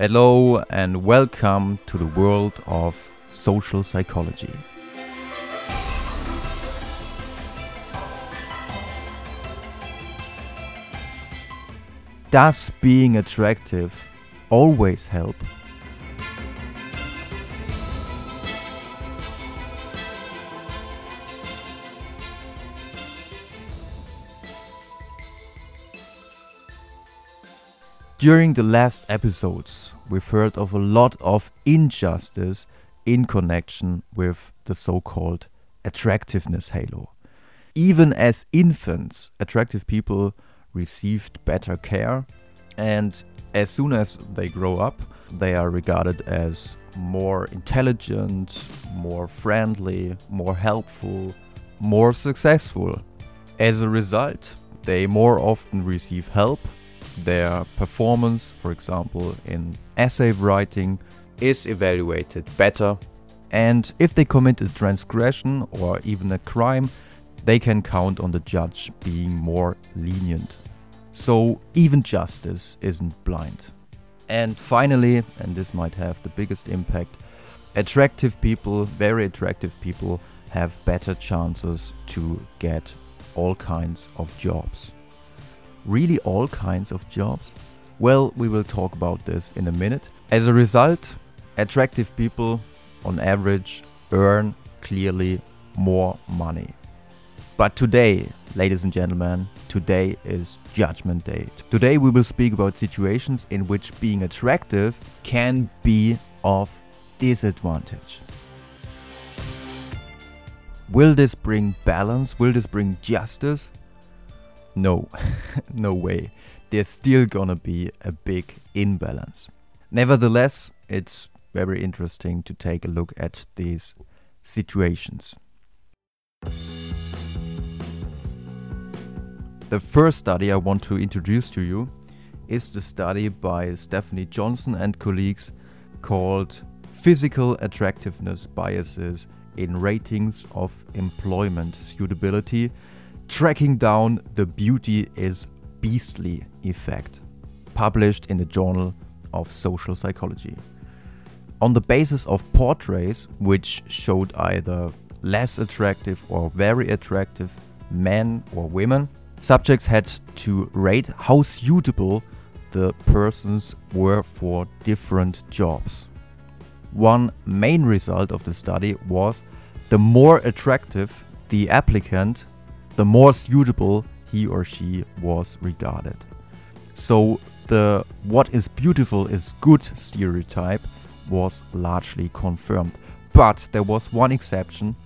Hello and welcome to the world of social psychology. Does being attractive always help? During the last episodes, we've heard of a lot of injustice in connection with the so called attractiveness halo. Even as infants, attractive people received better care, and as soon as they grow up, they are regarded as more intelligent, more friendly, more helpful, more successful. As a result, they more often receive help their performance, for example, in essay writing, is evaluated better. And if they commit a transgression or even a crime, they can count on the judge being more lenient. So even justice isn't blind. And finally, and this might have the biggest impact, attractive people, very attractive people, have better chances to get all kinds of jobs really all kinds of jobs? Well, we will talk about this in a minute. As a result, attractive people on average earn clearly more money. But today, ladies and gentlemen, today is Judgment Day. Today we will speak about situations in which being attractive can be of disadvantage. Will this bring balance? Will this bring justice? No, no way. There's still gonna be a big imbalance. Nevertheless, it's very interesting to take a look at these situations. The first study I want to introduce to you is the study by Stephanie Johnson and colleagues called Physical Attractiveness Biases in Ratings of Employment Suitability Tracking Down the Beauty is Beastly Effect, published in the Journal of Social Psychology. On the basis of portraits which showed either less attractive or very attractive men or women, subjects had to rate how suitable the persons were for different jobs. One main result of the study was the more attractive the applicant, the more suitable he or she was regarded. So the what is beautiful is good stereotype was largely confirmed. But there was one exception,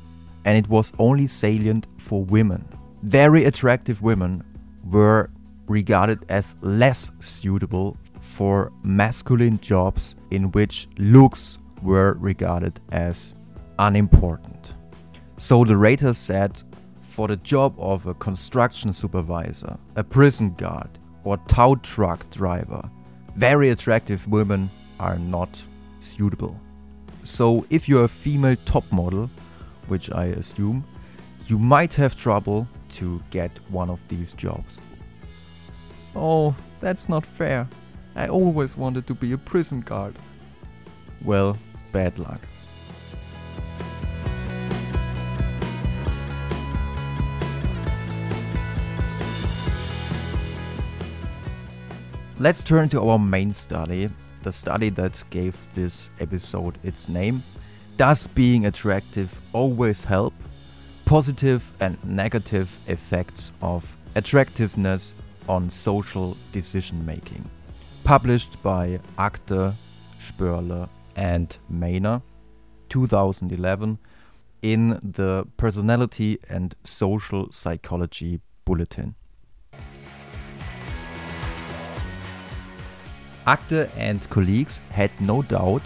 and it was only salient for women. Very attractive women were regarded as less suitable for masculine jobs in which looks were regarded as unimportant. So the raters said for the job of a construction supervisor, a prison guard, or tow truck driver, very attractive women are not suitable. So, if you're a female top model, which I assume, you might have trouble to get one of these jobs. Oh, that's not fair. I always wanted to be a prison guard. Well, bad luck. Let's turn to our main study, the study that gave this episode its name. Does being attractive always help? Positive and negative effects of attractiveness on social decision making. Published by Agthe, Spörrle, and Maner, 2011, in the Personality and Social Psychology Bulletin. Agthe and colleagues had no doubt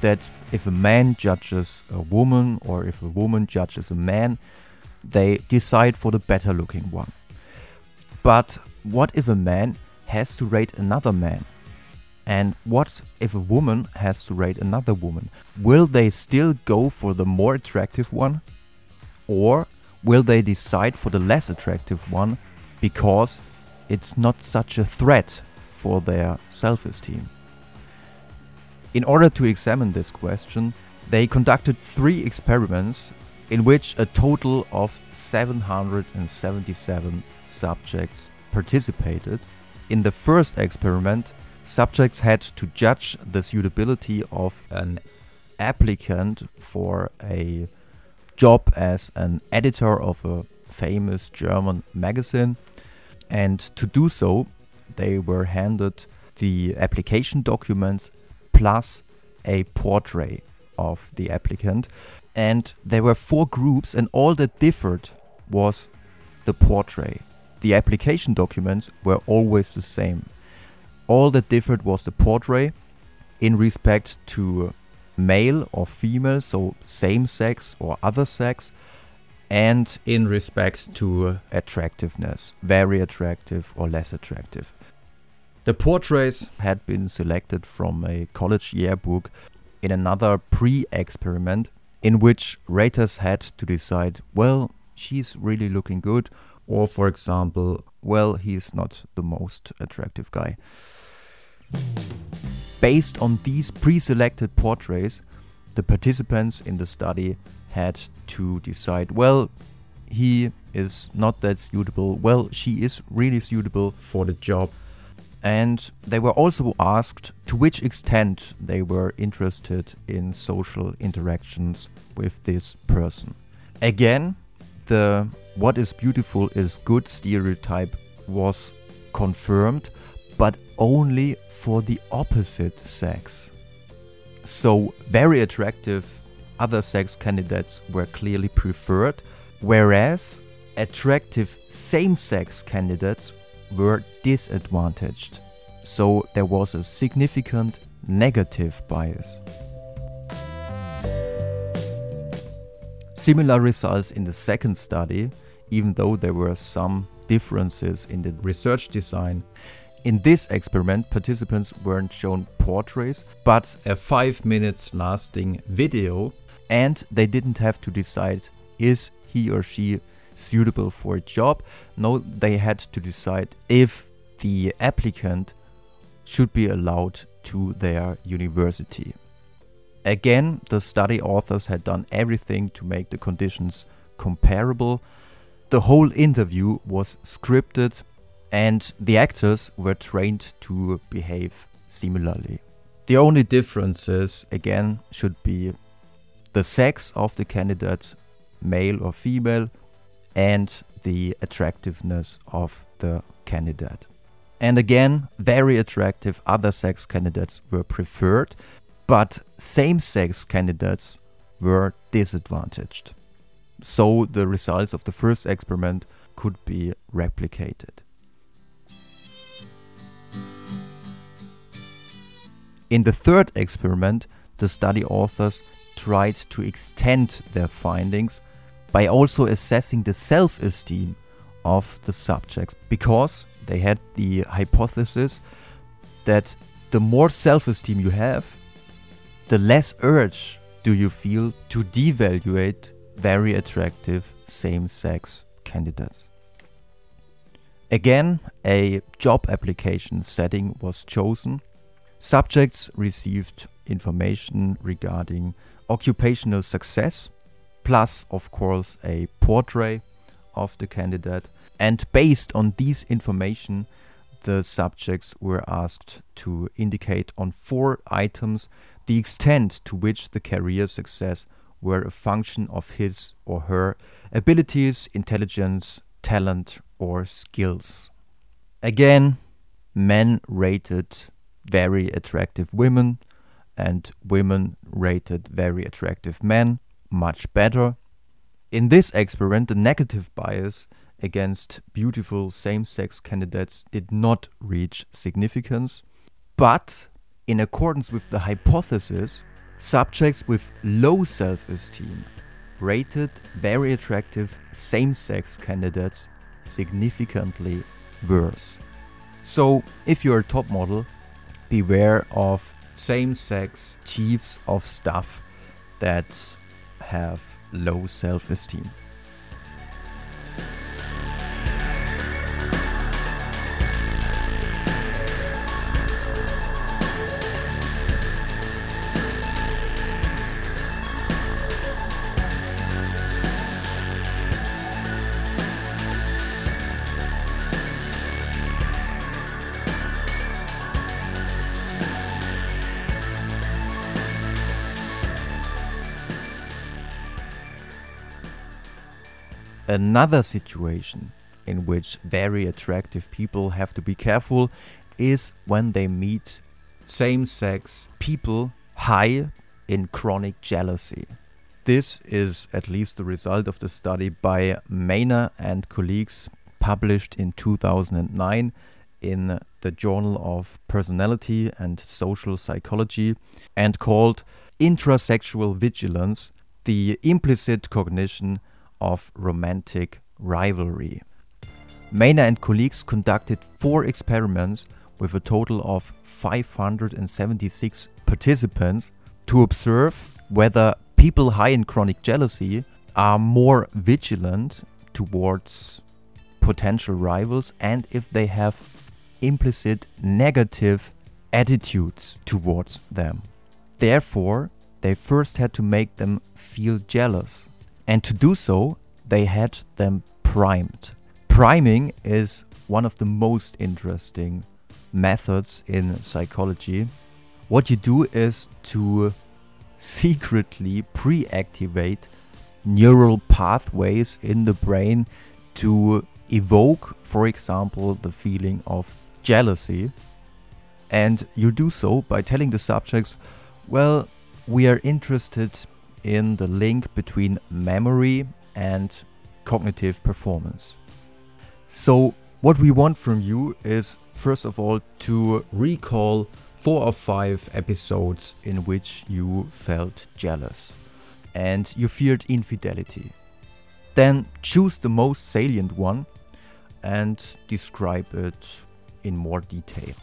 that if a man judges a woman or if a woman judges a man, they decide for the better looking one. But what if a man has to rate another man? And what if a woman has to rate another woman? Will they still go for the more attractive one? Or will they decide for the less attractive one because it's not such a threat for their self esteem. In order to examine this question, they conducted three experiments in which a total of 777 subjects participated. In the first experiment, subjects had to judge the suitability of an applicant for a job as an editor of a famous German magazine. And to do so, they were handed the application documents plus a portrait of the applicant. And there were four groups, and all that differed was the portrait. The application documents were always the same. All that differed was the portrait in respect to male or female, so same sex or other sex, and in respect to uh, attractiveness, very attractive or less attractive. The portraits had been selected from a college yearbook in another pre experiment in which raters had to decide well, she's really looking good, or for example, well, he's not the most attractive guy. Based on these pre selected portraits, the participants in the study had to decide well, he is not that suitable, well, she is really suitable for the job. And they were also asked to which extent they were interested in social interactions with this person. Again, the what is beautiful is good stereotype was confirmed, but only for the opposite sex. So, very attractive other sex candidates were clearly preferred, whereas attractive same sex candidates were disadvantaged. So there was a significant negative bias. Similar results in the second study, even though there were some differences in the research design. In this experiment, participants weren't shown portraits, but a 5 minutes lasting video, and they didn't have to decide is he or she suitable for a job. No, they had to decide if the applicant should be allowed to their university. Again, the study authors had done everything to make the conditions comparable. The whole interview was scripted, and the actors were trained to behave similarly. The only differences, again, should be the sex of the candidate, male or female, and the attractiveness of the candidate. And again, very attractive other sex candidates were preferred, but same sex candidates were disadvantaged. So the results of the first experiment could be replicated. In the third experiment, the study authors tried to extend their findings by also assessing the self esteem of the subjects because they had the hypothesis that the more self esteem you have, the less urge do you feel to devaluate very attractive same sex candidates. Again, a job application setting was chosen. Subjects received information regarding occupational success plus, of course, a portrait of the candidate. And based on these information, the subjects were asked to indicate on four items the extent to which the career success were a function of his or her abilities, intelligence, talent, or skills. Again, men rated very attractive women, and women rated very attractive men much better. In this experiment, the negative bias against beautiful same sex candidates did not reach significance, but in accordance with the hypothesis, subjects with low self esteem rated very attractive same sex candidates significantly worse. So, if you're a top model, beware of same sex chiefs of staff that have low self esteem. Another situation in which very attractive people have to be careful is when they meet same sex people high in chronic jealousy. This is at least the result of the study by Maner and colleagues published in 2009 in the Journal of Personality and Social Psychology and called Intrasexual Vigilance The Implicit Cognition of Romantic Rivalry. Maner and colleagues conducted four experiments with a total of 576 participants to observe whether people high in chronic jealousy are more vigilant towards potential rivals and if they have implicit negative attitudes towards them. Therefore, they first had to make them feel jealous. And to do so, they had them primed. Priming is one of the most interesting methods in psychology. What you do is to secretly pre activate neural pathways in the brain to evoke, for example, the feeling of jealousy. And you do so by telling the subjects, well, we are interested in the link between memory and cognitive performance. So, what we want from you is, first of all, to recall four or five episodes in which you felt jealous and you feared infidelity. Then choose the most salient one and describe it in more detail.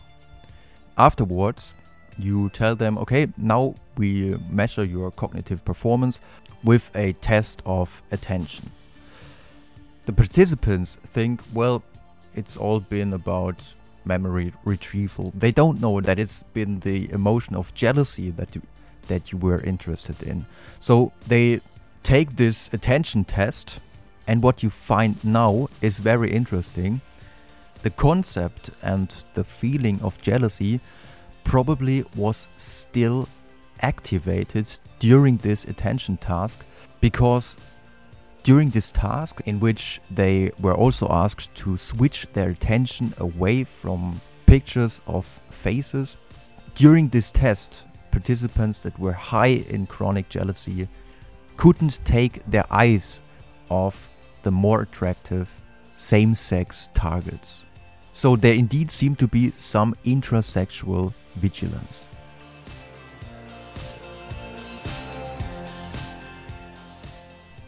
Afterwards, you tell them, okay, now we uh, measure your cognitive performance with a test of attention. The participants think, well, it's all been about memory retrieval. They don't know that it's been the emotion of jealousy that you that you were interested in. So they take this attention test and what you find now is very interesting. The concept and the feeling of jealousy probably was still activated during this attention task because during this task, in which they were also asked to switch their attention away from pictures of faces, during this test, participants that were high in chronic jealousy couldn't take their eyes off the more attractive same sex targets. So there indeed seemed to be some intrasexual vigilance.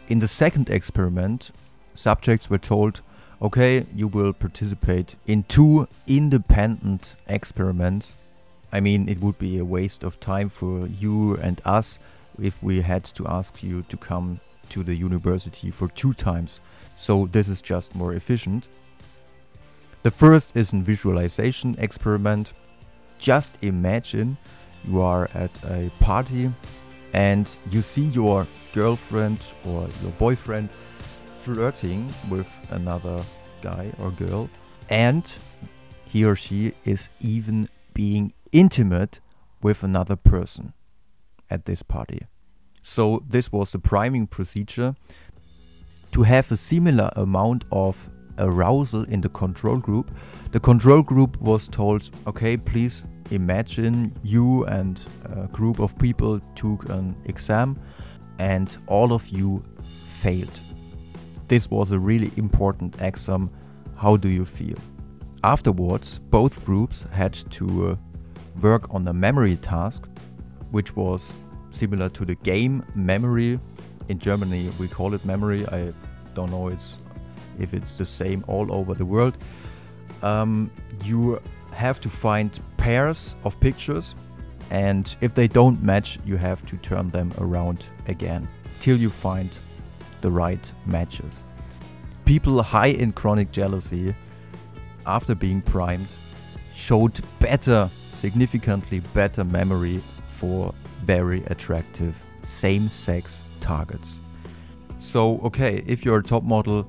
In the second experiment, subjects were told, okay, you will participate in two independent experiments. I mean, it would be a waste of time for you and us if we had to ask you to come to the university for two times. So this is just more efficient. The first is a visualization experiment. Just imagine you are at a party and you see your girlfriend or your boyfriend flirting with another guy or girl, and he or she is even being intimate with another person at this party. So, this was the priming procedure to have a similar amount of arousal in the control group. The control group was told, okay, please imagine you and a group of people took an exam and all of you failed. This was a really important exam. How do you feel? Afterwards, both groups had to uh, work on a memory task, which was similar to the game memory. In Germany, we call it memory. I don't know it's, if it's the same all over the world. Um, you have to find pairs of pictures, and if they don't match, you have to turn them around again till you find the right matches. People high in chronic jealousy, after being primed, showed better, significantly better memory for very attractive same sex targets. So, okay, if you're a top model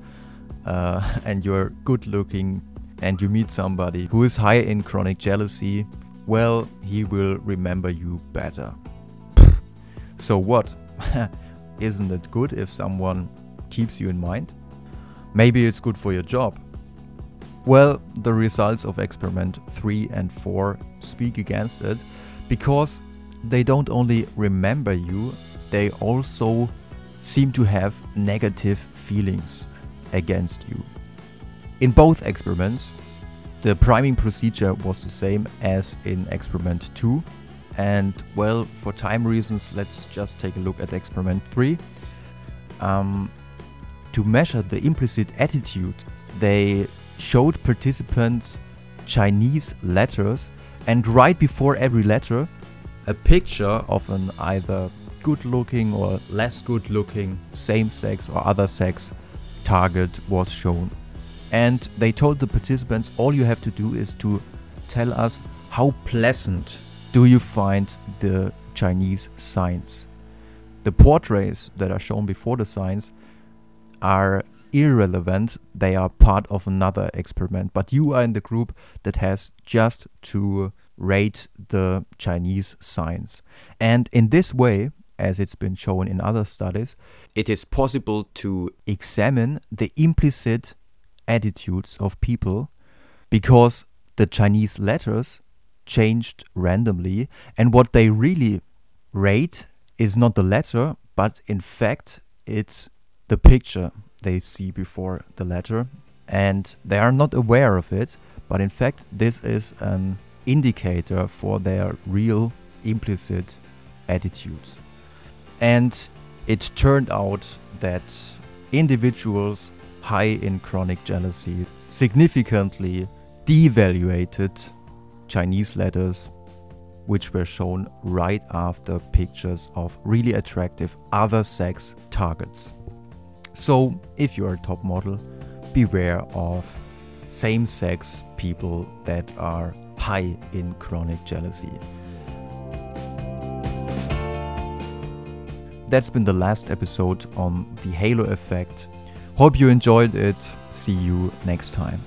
uh, and you're good looking, and you meet somebody who is high in chronic jealousy, well, he will remember you better. so what? Isn't it good if someone keeps you in mind? Maybe it's good for your job. Well, the results of experiment 3 and 4 speak against it because they don't only remember you, they also seem to have negative feelings against you. In both experiments, the priming procedure was the same as in experiment 2. And well, for time reasons, let's just take a look at experiment 3. Um, to measure the implicit attitude, they showed participants Chinese letters, and right before every letter, a picture of an either good looking or less good looking same sex or other sex target was shown. And they told the participants all you have to do is to tell us how pleasant do you find the Chinese signs. The portraits that are shown before the signs are irrelevant, they are part of another experiment. But you are in the group that has just to rate the Chinese signs. And in this way, as it's been shown in other studies, it is possible to examine the implicit attitudes of people because the Chinese letters changed randomly, and what they really rate is not the letter, but in fact, it's the picture they see before the letter, and they are not aware of it, but in fact, this is an indicator for their real implicit attitudes. And it turned out that individuals high in chronic jealousy significantly devaluated Chinese letters, which were shown right after pictures of really attractive other sex targets. So, if you're a top model, beware of same sex people that are high in chronic jealousy. That's been the last episode on the halo effect. Hope you enjoyed it. See you next time.